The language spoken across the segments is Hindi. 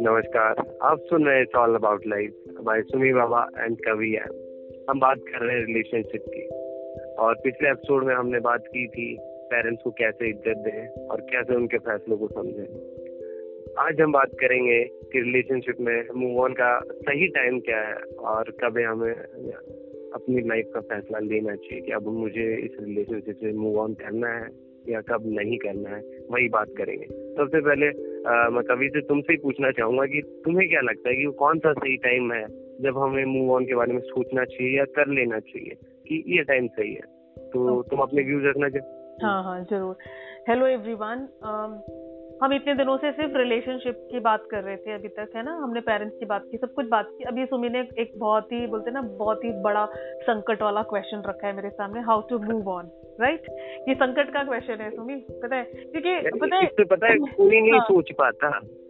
नमस्कार, आप सुन रहे हैं all about life by Sumi Baba and Kavi हम बात कर रहे हैं रिलेशनशिप की। और पिछले एपिसोड में हमने बात की थी पेरेंट्स को कैसे इज़्ज़त दें और कैसे उनके फैसलों को समझें। आज हम बात करेंगे कि रिलेशनशिप में मूव ऑन का सही टाइम क्या है और कब हमें अपनी लाइफ का फैसला लेना चाहिए कि अब मुझे इस रिलेशनशिप से मूव ऑन करना है। या कब नहीं करना है वही बात करेंगे। सबसे पहले आ, मैं कवि से तुमसे ही पूछना चाहूँगा कि तुम्हें क्या लगता है कि कौन सा सही टाइम है जब हमें मूव ऑन के बारे में सोचना चाहिए या कर लेना चाहिए कि ये टाइम सही है? तो तुम अपने व्यूज़ रखना चाहिए हाँ हाँ ज़रूर। हेलो एवरीवन हम इतने दिनों से सिर्फ़ रिलेशनशिप की बात कर रहे थे अभी तक है ना? हमने पेरेंट्स की बात की सब कुछ बात की। अभी सुमी ने एक बहुत ही बोलते ना बहुत ही बड़ा संकट वाला क्वेश्चन रखा है मेरे सामने how to move on right ये संकट का क्वेश्चन है सुमी पता है? क्योंकि पता है पता है कोई नहीं हाँ, सोच पाता।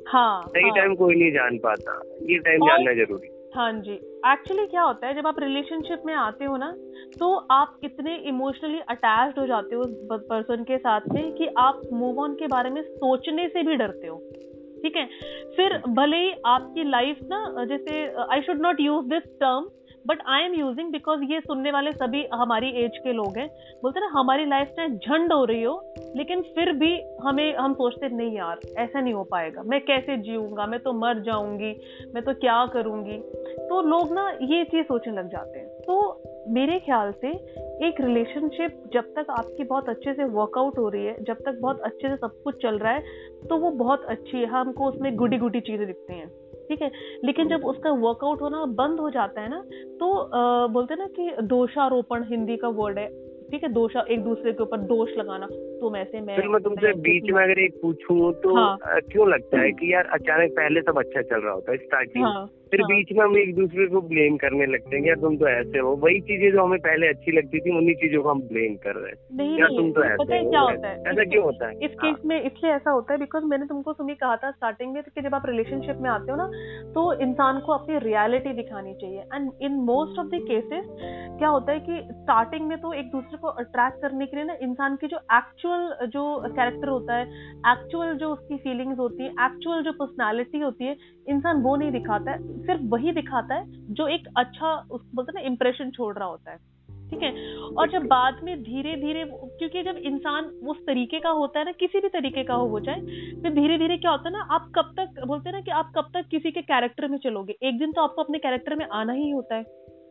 हाँ सही टाइम हाँ, कोई नहीं जान पाता। ये टाइम जानना ज़रूरी। हाँ जी। एक्चुअली क्या होता है जब आप रिलेशनशिप में आते हो ना तो आप इतने इमोशनली अटैच्ड हो जाते हो उस पर्सन के साथ में कि आप मूव ऑन के बारे में सोचने से भी डरते हो। ठीक है? फिर भले ही आपकी लाइफ ना जैसे I should not use this term but I am using because ये सुनने वाले सभी हमारी एज के लोग हैं। बोलते ना, हमारी लाइफ टाइम झंड हो रही हो, लेकिन फिर भी हमें, हम सोचते, नहीं यार, ऐसा नहीं हो पाएगा। मैं कैसे जीऊँगा? मैं तो मर जाऊँगी। मैं तो क्या करूँगी? तो लोग ना ये चीज़ सोचने लग जाते हैं। तो मेरे ख्याल से एक रिलेशनशिप जब तक आपकी बहुत अच्छे से वर्कआउट हो रही है, जब तक बहुत अच्छे से सब कुछ चल रहा है तो वो बहुत अच्छी है। हमको उसमें गुडी गुडी चीज़ें दिखती हैं। ठीक है? लेकिन जब उसका वर्कआउट होना बंद हो जाता है ना तो आ, बोलते हैं ना कि दोषारोपण हिंदी का वर्ड है ठीक है? दोषा एक दूसरे के ऊपर दोष लगाना। तुम ऐसे मैं फिर मैं तुमसे बीच में अगर एक पूछूँ तो हाँ, क्यों लगता है कि यार अचानक पहले सब अच्छा चल रहा होता है स्टार्टिंग हाँ, फिर हाँ। बीच में हम एक दूसरे को ब्लेम करने लगते हैं यार तुम तो ऐसे हो। वही चीज़ें जो हमें पहले अच्छी लगती थी उन्हीं चीज़ों को हम ब्लेम कर रहे हैं। नहीं यार तुम तो ऐसे पता है क्या होता है? ऐसा क्यों होता है? इस केस हाँ। में इसलिए ऐसा होता है बिकॉज़ मैंने तुमको सुनी कहा था स्टार्टिंग में कि जब आप रिलेशनशिप में आते हो ना तो इंसान को अपनी रियलिटी दिखानी चाहिए। And in most of the cases क्या होता है कि स्टार्टिंग में तो एक दूसरे को अट्रैक्ट करने के लिए ना इंसान की जो एक्चुअल जो कैरेक्टर होता है एक्चुअल जो उसकी फीलिंग्स होती है एक्चुअल जो पर्सनैलिटी होती है, इंसान वो नहीं दिखाता है, सिर्फ़ वही दिखाता है जो एक अच्छा उस, बोलते ना इम्प्रेशन छोड़ रहा होता है, ठीक है? और जब बाद में धीरे धीरे क्योंकि जब इंसान उस तरीके का होता है ना, किसी भी तरीके का हो वो चाहे फिर धीरे धीरे क्या होता है ना, आप कब तक, बोलते हैं ना कि आप कब तक किसी के कैरेक्टर में चलोगे? एक दिन तो आपको अपने कैरेक्टर में आना ही होता है।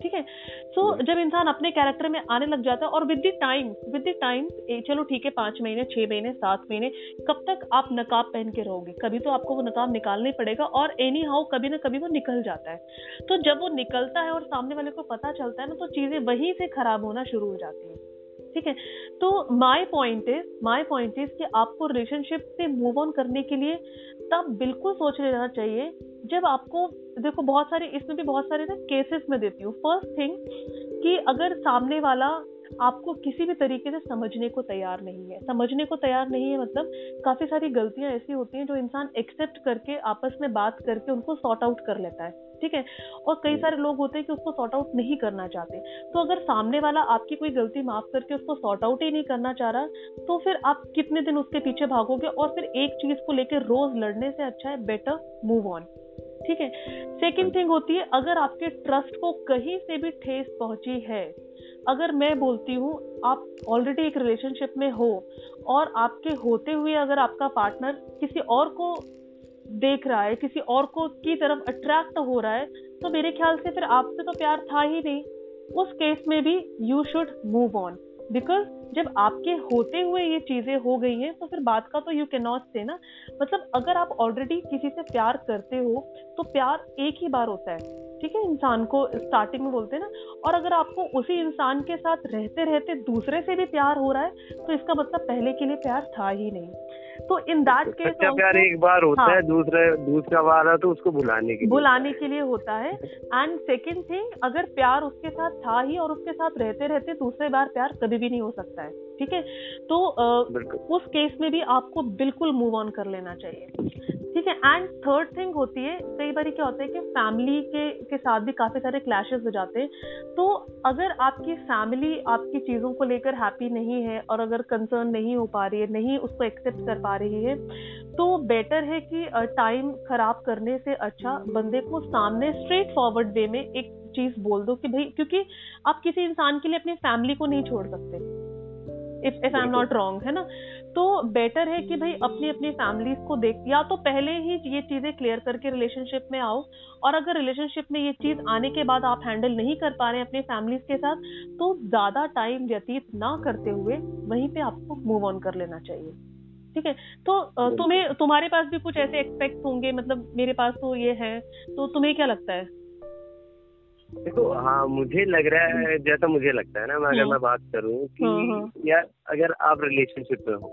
ठीक है? सो so, जब इंसान अपने कैरेक्टर में आने लग जाता है और with the time with the time चलो ठीक है पाँच महीने छह महीने सात महीने कब तक आप नकाब पहन के रहोगे? कभी तो आपको वो नकाब निकालना ही पड़ेगा और एनी हाउ कभी ना कभी वो निकल जाता है। तो जब वो निकलता है और सामने वाले को पता चलता है ना तो चीज़ें वहीं से खराब होना शुरू हो जाती है। ठीक है? तो my point is my point is कि आपको रिलेशनशिप से मूव ऑन करने के लिए तब बिल्कुल सोच लेना चाहिए। जब आपको, देखो बहुत सारे, इसमें भी बहुत सारे ना केसेस में देती हूँ। फ़र्स्ट थिंग कि अगर सामने वाला आपको किसी भी तरीके से समझने को तैयार नहीं है। समझने को तैयार नहीं है मतलब काफ़ी सारी गलतियाँ ऐसी होती हैं जो इंसान एक्सेप्ट करके आपस में बात करके उनको सॉर्ट आउट कर लेता है। ठीक है? और कई सारे लोग होते हैं कि उसको सॉर्ट आउट नहीं करना चाहते। तो अगर सामने वाला आपकी कोई गलती माफ़ करके उसको सॉर्ट आउट ही नहीं करना चाह रहा तो फिर आप कितने दिन उसके पीछे भागोगे और फिर एक चीज़ को लेकर रोज लड़ने से अच्छा है बेटर मूव ऑन ठीक है? सेकेंड थिंग होती है अगर आपके ट्रस्ट को कहीं से भी ठेस पहुँची है अगर मैं बोलती हूँ आप ऑलरेडी एक रिलेशनशिप में हो और आपके होते हुए अगर आपका पार्टनर किसी और को देख रहा है, किसी और को की तरफ़ अट्रैक्ट हो रहा है तो मेरे ख्याल से फिर आपसे तो प्यार था ही नहीं। उस केस में भी you should move on because जब आपके होते हुए ये चीज़ें हो गई हैं तो फिर बात का तो यू कैन नॉट से ना। मतलब अगर आप ऑलरेडी किसी से प्यार करते हो तो प्यार एक ही बार होता है, ठीक है? इंसान को स्टार्टिंग में बोलते हैं ना, और अगर आपको उसी इंसान के साथ रहते रहते दूसरे से भी प्यार हो रहा है तो इसका मतलब पहले के लिए प्यार था ही नहीं। तो इन दैट केस सच्चा प्यार एक बार होता हाँ, है दूसरा दूसरा बार है तो उसको बुलाने के बुलाने के लिए होता है। एंड सेकेंड थिंग अगर प्यार उसके साथ था ही और उसके साथ रहते रहते दूसरे बार प्यार कभी भी नहीं हो सकता है ठीक है? तो आ, उस केस में भी आपको बिल्कुल मूव ऑन कर लेना चाहिए। ठीक है एंड थर्ड थिंग होती है कई बार क्या होता है कि फैमिली के के साथ भी काफ़ी सारे क्लैशेस हो जाते हैं। तो अगर आपकी फैमिली आपकी चीज़ों को लेकर हैप्पी नहीं है और अगर कंसर्न नहीं हो पा रही है नहीं उसको एक्सेप्ट कर पा रही है तो बेटर है कि टाइम खराब करने से अच्छा बंदे को सामने स्ट्रेट फॉरवर्ड वे में एक चीज़ बोल दो कि भाई क्योंकि आप किसी इंसान के लिए अपनी फैमिली को नहीं छोड़ सकते। If if I am not wrong है ना? तो बेटर है कि भाई अपनी अपनी फैमिलीज़ को देख या तो पहले ही ये चीज़ें क्लियर करके रिलेशनशिप में आओ। और अगर रिलेशनशिप में ये चीज़ आने के बाद आप हैंडल नहीं कर पा रहे हैं अपनी फैमिलीज़ के साथ तो ज़्यादा टाइम व्यतीत ना करते हुए वहीं पे आपको मूव ऑन कर लेना चाहिए। ठीक है? तो तुम्हें तुम्हारे पास भी कुछ ऐसे एक्सपेक्ट होंगे? मतलब मेरे पास तो ये है तो तुम्हें क्या लगता है? देखो हाँ मुझे लग रहा है जैसा मुझे लगता है ना मैं अगर हाँ। मैं बात करूँ कि हाँ, हाँ। यार अगर आप रिलेशनशिप में हो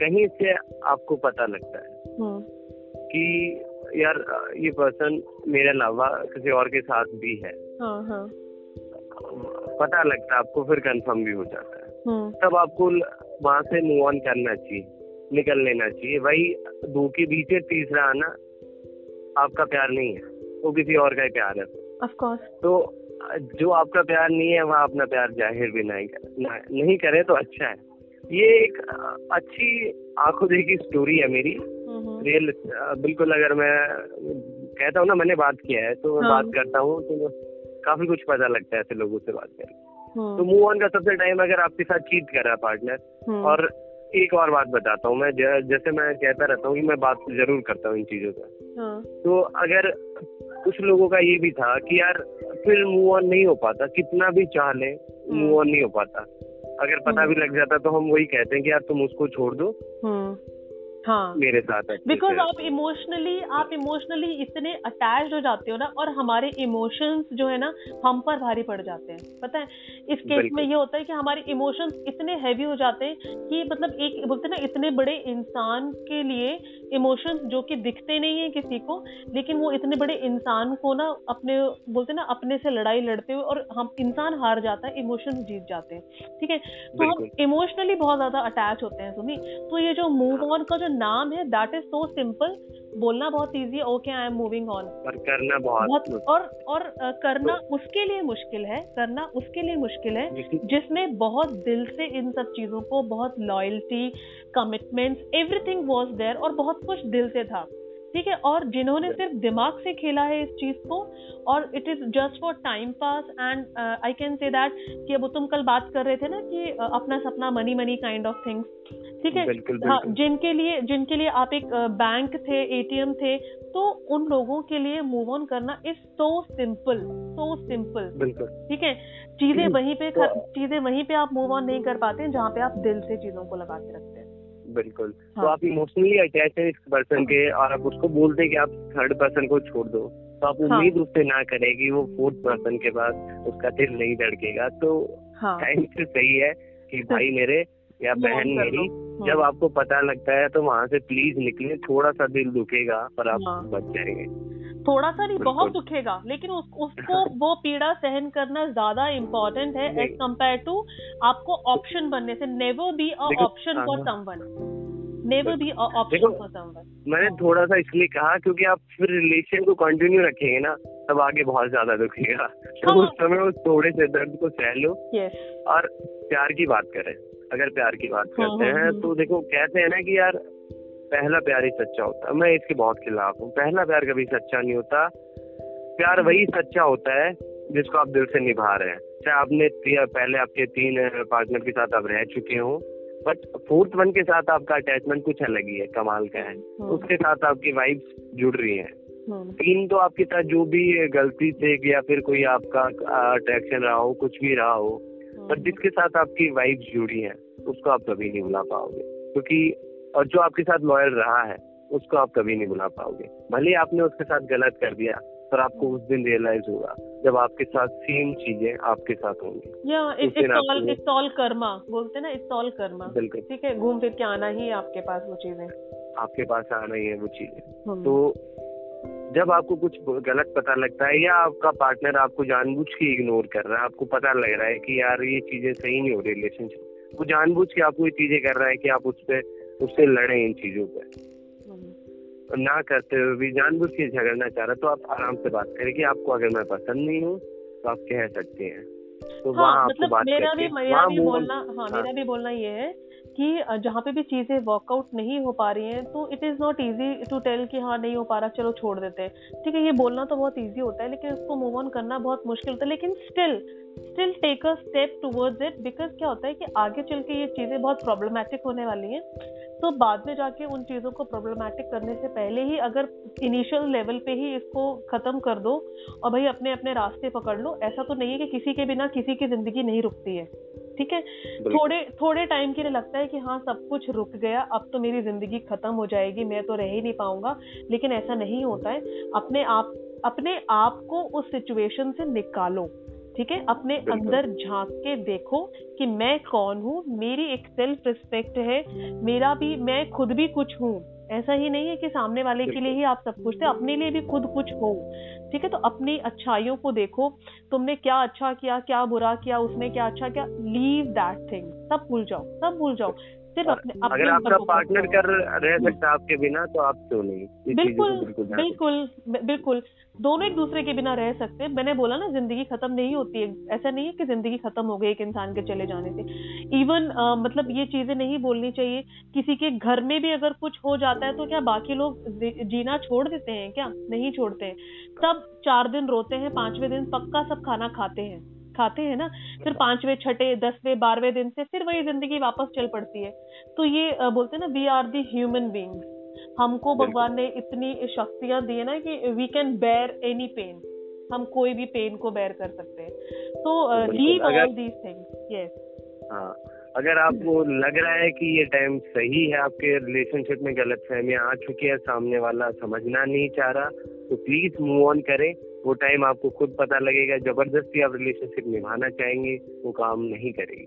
कहीं से आपको पता लगता है कि यार ये पर्सन मेरे अलावा किसी और के साथ भी है। पता लगता है आपको फिर कंफर्म भी हो जाता है। तब आपको वहाँ से मूव ऑन करना चाहिए निकल लेना चाहिए। वही दो के बीच तीसरा आना आपका प्यार नहीं है वो किसी और का ही प्यार है। ऑफ़ कोर्स तो जो आपका प्यार नहीं है वहाँ अपना प्यार ज़ाहिर भी नहीं कर, नहीं करे तो अच्छा है ये एक अच्छी आँखों देखी स्टोरी है मेरी रियल बिल्कुल अगर मैं कहता हूँ ना मैंने बात किया है तो मैं हाँ. बात करता हूँ तो काफ़ी कुछ पता लगता है ऐसे लोगों से बात करके हाँ। तो मूव ऑन का सबसे टाइम अगर आपके साथ चीट कर रहा है पार्टनर हाँ। और एक और बात बताता हूँ मैं जैसे मैं कहता रहता हूँ कि मैं बात ज़रूर करता हूँ इन चीज़ों पर हाँ। तो अगर कुछ लोगों का ये भी था कि यार फिर मूव ऑन नहीं हो पाता। कितना भी चाह ले मूव। ऑन नहीं हो पाता। अगर पता। भी लग जाता तो हम वही कहते हैं कि यार तुम उसको छोड़ दो। हाँ। मेरे साथ बिकॉज़ आप इमोशनली आप इमोशनली इतने अटैच हो जाते हो ना और हमारे इमोशंस जो है ना हम पर भारी पड़ जाते हैं। पता है? इस केस में ये होता है कि हमारे इमोशंस इतने हैवी हो जाते हैं कि मतलब एक बोलते ना इतने बड़े इंसान के लिए इमोशंस जो कि दिखते नहीं है किसी को लेकिन वो इतने बड़े इंसान को ना अपने बोलते ना अपने से लड़ाई लड़ते हुए और हम इंसान हार जाता है इमोशंस जीत जाते हैं। ठीक है? तो हम इमोशनली बहुत ज़्यादा अटैच होते हैं सुनी? तो ये जो मूव ऑन का जो नाम है दैट इज़ सो सिंपल बोलना बहुत इजी है okay I am moving on पर करना बहुत, बहुत और और करना तो, उसके लिए मुश्किल है करना उसके लिए मुश्किल है जिसमें बहुत दिल से इन सब चीज़ों को बहुत loyalty commitments everything was there और बहुत कुछ दिल से था। ठीक है और जिन्होंने सिर्फ़ दिमाग से खेला है इस चीज़ को और it is just for time pass and I can say that कि अब तुम कल बात कर रहे थे ना कि uh, अपना सपना money money kind of things ठीक है? हाँ जिनके लिए जिनके लिए आप एक बैंक थे एटीएम थे तो उन लोगों के लिए मूव ऑन करना is so simple so simple ठीक है? चीज़ें वहीं पे तो, चीज़ें वहीं पे आप मूव ऑन नहीं कर पाते जहाँ पे आप दिल से चीज़ों को लगा के रखते हैं। बिल्कुल तो हाँ. तो आप इमोशनली अटैच है इस पर्सन के और आप उसको बोलते हैं कि आप थर्ड पर्सन को छोड़ दो तो आप हाँ। उम्मीद उससे ना करेगी वो फोर्थ पर्सन के पास उसका दिल नहीं धड़केगा तो टाइम हाँ। से सही है कि भाई मेरे या बहन मेरी हाँ। जब आपको पता लगता है तो वहाँ से प्लीज़ निकले थोड़ा सा दिल दुखेगा पर आप। बच जाएँगे थोड़ा सा नहीं बहुत दुखेगा लेकिन उस, उसको वो पीड़ा सहन करना ज़्यादा इम्पोर्टेंट है एज कंपेयर टू आपको ऑप्शन बनने से। Never be a option for someone never be a option for someone मैंने हाँ। थोड़ा सा इसलिए कहा क्योंकि आप फिर रिलेशन को कंटिन्यू रखेंगे ना तब आगे बहुत ज़्यादा दुखेगा। तो उस समय उस थोड़े से दर्द को सह लो और प्यार की बात करें। अगर प्यार की बात हाँ, करते हाँ, हैं हाँ। तो देखो कहते हैं ना कि यार पहला प्यार ही सच्चा होता। है मैं इसके बहुत खिलाफ हूँ। पहला प्यार कभी सच्चा नहीं होता। प्यार वही सच्चा होता है जिसको आप दिल से निभा रहे हैं। चाहे आपने पहले आपके तीन पार्टनर के साथ आप रह चुके हो बट फोर्थ वन के साथ आपका अटैचमेंट कुछ अलग ही है कमाल का है। उसके साथ आपकी वाइब्स जुड़ रही हैं। तीन तो आपके साथ जो भी गलती से या फिर कोई आपका अट्रैक्शन रहा हो कुछ भी रहा हो पर जिसके साथ आपकी वाइब्स जुड़ी हैं उसको आप कभी नहीं भुला पाओगे। क्योंकि और जो आपके साथ लॉयल रहा है उसको आप कभी नहीं भुला पाओगे। भले आपने उसके साथ गलत कर दिया पर आपको उस दिन रियलाइज़ होगा जब आपके साथ सेम चीज़ें आपके साथ होंगी। इट्स ऑल कर्मा बोलते ना इट्स ऑल कर्मा। बिल्कुल। ठीक है घूम फिर के आना ही आपके पास वो चीज़ें। आपके पास आना ही है वो चीज़ें। हाँ। तो जब आपको कुछ गलत पता लगता है या आपका पार्टनर आपको जानबूझ के इग्नोर कर रहा है आपको पता लग रहा है कि यार ये चीज़ें सही नहीं हो रही रिलेशनशिप वो जानबूझ के आपको ये चीज़ें कर रहा है कि आप उस पर उससे लड़े इन चीज़ों पर। ना करते हुए भी जानबूझ के झगड़ना चाह रहा तो आप आराम से बात करें कि आपको अगर मैं पसंद नहीं हूँ तो आप कह सकते हैं। तो हाँ, वहाँ मतलब बात मेरा भी मेरा भी बोलना हाँ, हाँ। मेरा भी बोलना ये है कि जहाँ पे भी चीज़ें वर्कआउट नहीं हो पा रही हैं तो it is not easy to tell कि हाँ नहीं हो पा रहा चलो छोड़ देते हैं। ठीक है ये बोलना तो बहुत इजी होता है लेकिन उसको मूव ऑन करना बहुत मुश्किल होता है लेकिन still still take a step towards it because क्या होता है कि आगे चल के ये चीज़ें बहुत प्रॉब्लमेटिक होने वाली हैं। तो बाद में जाके उन चीज़ों को प्रॉब्लमेटिक करने से पहले ही अगर इनिशियल लेवल पे ही इसको ख़त्म कर दो और भाई अपने अपने रास्ते पकड़ लो ऐसा तो नहीं है कि किसी के बिना किसी की ज़िंदगी नहीं रुकती है ठीक है? थोड़े थोड़े टाइम के लिए लगता है कि हाँ सब कुछ रुक गया अब तो मेरी ज़िंदगी ख़त्म हो जाएगी मैं तो रह ही नहीं पाऊँगा लेकिन ऐसा नहीं होता है। अपने आप अपने आप को उस सिचुएशन से निकालो। ठीक है? अपने अंदर झाँक के देखो कि मैं कौन हूँ मेरी एक सेल्फ रिस्पेक्ट है मेरा भी मैं खुद भी कुछ हूँ। ऐसा ही नहीं है कि सामने वाले के लिए ही आप सब कुछ थे अपने लिए भी खुद कुछ हो। ठीक है? तो अपनी अच्छाइयों को देखो तुमने क्या अच्छा किया क्या बुरा किया उसने क्या अच्छा किया लीव दैट थिंग सब भूल जाओ सब भूल जाओ। सिर्फ़ अपने अगर आपका पार्टनर कर रह सकता आपके बिना तो आप क्यों नहीं? बिल्कुल बिल्कुल बिल्कुल दोनों एक दूसरे के बिना रह सकते हैं। मैंने बोला ना ज़िंदगी खत्म नहीं होती है। ऐसा नहीं है कि ज़िंदगी खत्म हो गई एक इंसान के चले जाने से। इवन मतलब ये चीज़ें नहीं बोलनी चाहिए। किसी के घर में भी अगर कुछ हो जाता है तो क्या बाकी लोग जीना छोड़ देते हैं क्या? नहीं छोड़ते हैं। सब चार दिन रोते हैं पाँचवें दिन पक्का सब खाना खाते हैं। खाते हैं ना फिर पांचवे छठे दसवें बारहवें दिन से फिर वही ज़िंदगी वापस चल पड़ती है। तो ये बोलते हैं ना we are the human beings हमको भगवान ने इतनी शक्तियाँ दी है ना कि we can bear any pain हम कोई भी पेन को बेयर कर सकते हैं। तो leave all these things yes अगर आपको लग रहा है कि ये टाइम सही है आपके रिलेशनशिप में गलत फहमियाँ आ चुकी है सामने वाला समझना नहीं चाह रहा तो प्लीज़ मूव ऑन करें। वो टाइम आपको खुद पता लगेगा ज़बरदस्ती आप रिलेशनशिप निभाना चाहेंगे वो काम नहीं करेगी।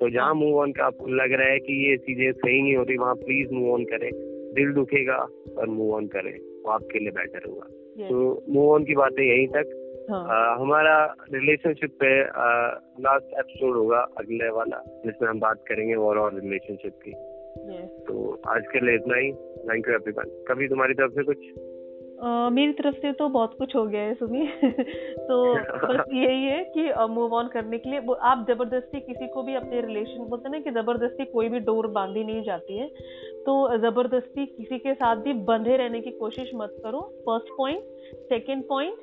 तो जहाँ मूव ऑन का आपको लग रहा है कि ये चीज़ें सही नहीं हो रही वहाँ प्लीज़ मूव ऑन करें। दिल दुखेगा और मूव ऑन करें। वो आपके लिए बेटर होगा। तो मूव ऑन की बातें यहीं तक। हाँ. आ, हमारा रिलेशनशिप पे लास्ट एपिसोड होगा अगले वाला जिसमें हम बात करेंगे और और रिलेशनशिप की। तो आज के लिए इतना ही। थैंक यू एवरीवन कभी तुम्हारी तरफ़ से कुछ? Uh, मेरी तरफ़ से तो बहुत कुछ हो गया है सुमी तो बस यही है कि मूव ऑन करने के लिए आप ज़बरदस्ती किसी को भी अपने रिलेशन बोलते ना कि ज़बरदस्ती कोई भी डोर बांधी नहीं जाती है। तो ज़बरदस्ती किसी के साथ भी बंधे रहने की कोशिश मत करो फ़र्स्ट पॉइंट सेकेंड पॉइंट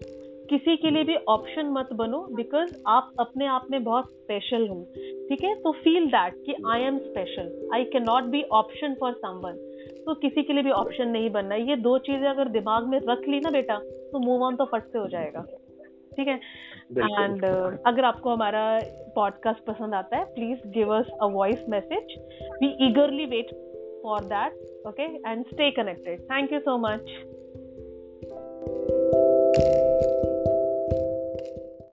किसी के लिए भी ऑप्शन मत बनो बिकॉज़ आप अपने आप में बहुत स्पेशल हो ठीक है? तो फील दैट कि I am special I can not be option for someone तो किसी के लिए भी ऑप्शन नहीं बनना। ये दो चीज़ें अगर दिमाग में रख ली ना बेटा तो मूव ऑन तो फट से हो जाएगा ठीक है? एंड uh, अगर आपको हमारा पॉडकास्ट पसंद आता है please give us a voice message we eagerly wait for that okay and stay connected thank you so much